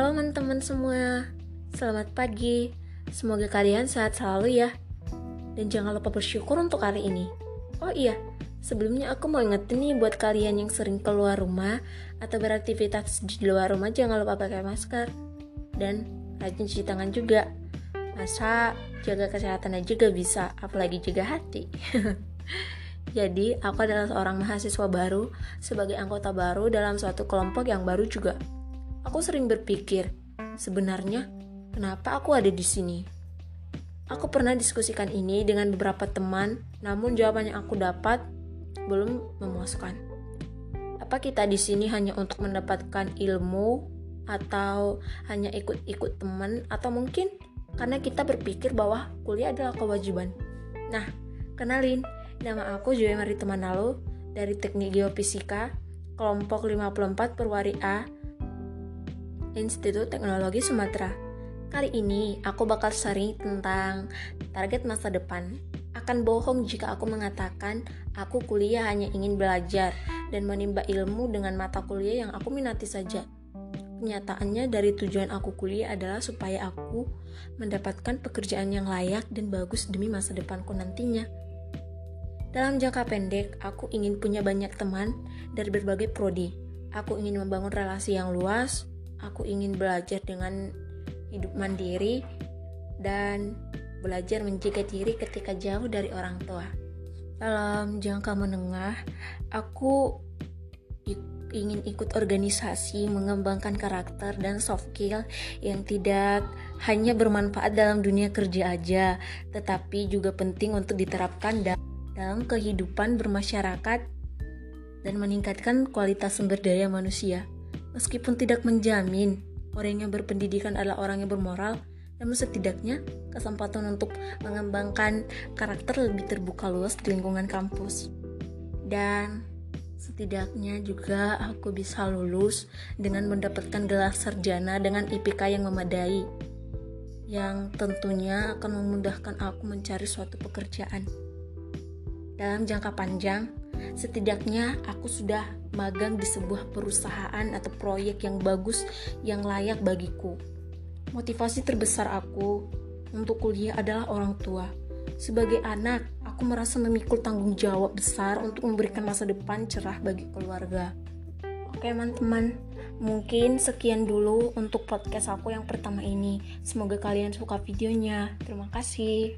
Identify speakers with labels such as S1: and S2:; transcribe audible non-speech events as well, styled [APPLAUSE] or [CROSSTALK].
S1: teman-teman semua, selamat pagi. Semoga kalian sehat selalu ya. Dan jangan lupa bersyukur untuk hari ini. Oh iya, sebelumnya aku mau ingetin nih buat kalian yang sering keluar rumah atau beraktivitas di luar rumah jangan lupa pakai masker. Dan rajin cuci tangan juga. Masa jaga kesehatan aja gak bisa, apalagi jaga hati. [LAUGHS] Jadi, aku adalah seorang mahasiswa baru sebagai anggota baru dalam suatu kelompok yang baru juga. Aku sering berpikir, sebenarnya kenapa aku ada di sini? Aku pernah diskusikan ini dengan beberapa teman, namun jawaban yang aku dapat belum memuaskan. Apa kita di sini hanya untuk mendapatkan ilmu atau hanya ikut-ikut teman atau mungkin karena kita berpikir bahwa kuliah adalah kewajiban. Nah, kenalin, Nama aku Joy Marita Manalo dari Teknik Geofisika, kelompok 54 Perwari A, Institut Teknologi Sumatera. Kali ini aku bakal sharing tentang target masa depan. Akan bohong jika aku mengatakan aku kuliah hanya ingin belajar dan menimba ilmu dengan mata kuliah yang aku minati saja. Kenyataannya dari tujuan aku kuliah adalah supaya aku mendapatkan pekerjaan yang layak dan bagus demi masa depanku nantinya. Dalam jangka pendek, aku ingin punya banyak teman dari berbagai prodi. Aku ingin membangun relasi yang luas, aku ingin belajar dengan hidup mandiri, dan belajar menjaga diri ketika jauh dari orang tua. Dalam jangka menengah, aku ingin ikut organisasi, mengembangkan karakter dan soft skill yang tidak hanya bermanfaat dalam dunia kerja aja, tetapi juga penting untuk diterapkan dalam kehidupan bermasyarakat dan meningkatkan kualitas sumber daya manusia. Meskipun tidak menjamin orang yang berpendidikan adalah orang yang bermoral, namun setidaknya kesempatan untuk mengembangkan karakter lebih terbuka luas di lingkungan kampus. Dan setidaknya juga aku bisa lulus dengan mendapatkan gelar sarjana dengan IPK yang memadai yang tentunya akan memudahkan aku mencari suatu pekerjaan dalam jangka panjang, setidaknya aku sudah magang di sebuah perusahaan atau proyek yang bagus yang layak bagiku. Motivasi terbesar aku untuk kuliah adalah orang tua. Sebagai anak, aku merasa memikul tanggung jawab besar untuk memberikan masa depan cerah bagi keluarga. Oke, teman-teman, mungkin sekian dulu untuk podcast aku yang pertama ini. Semoga kalian suka videonya. Terima kasih.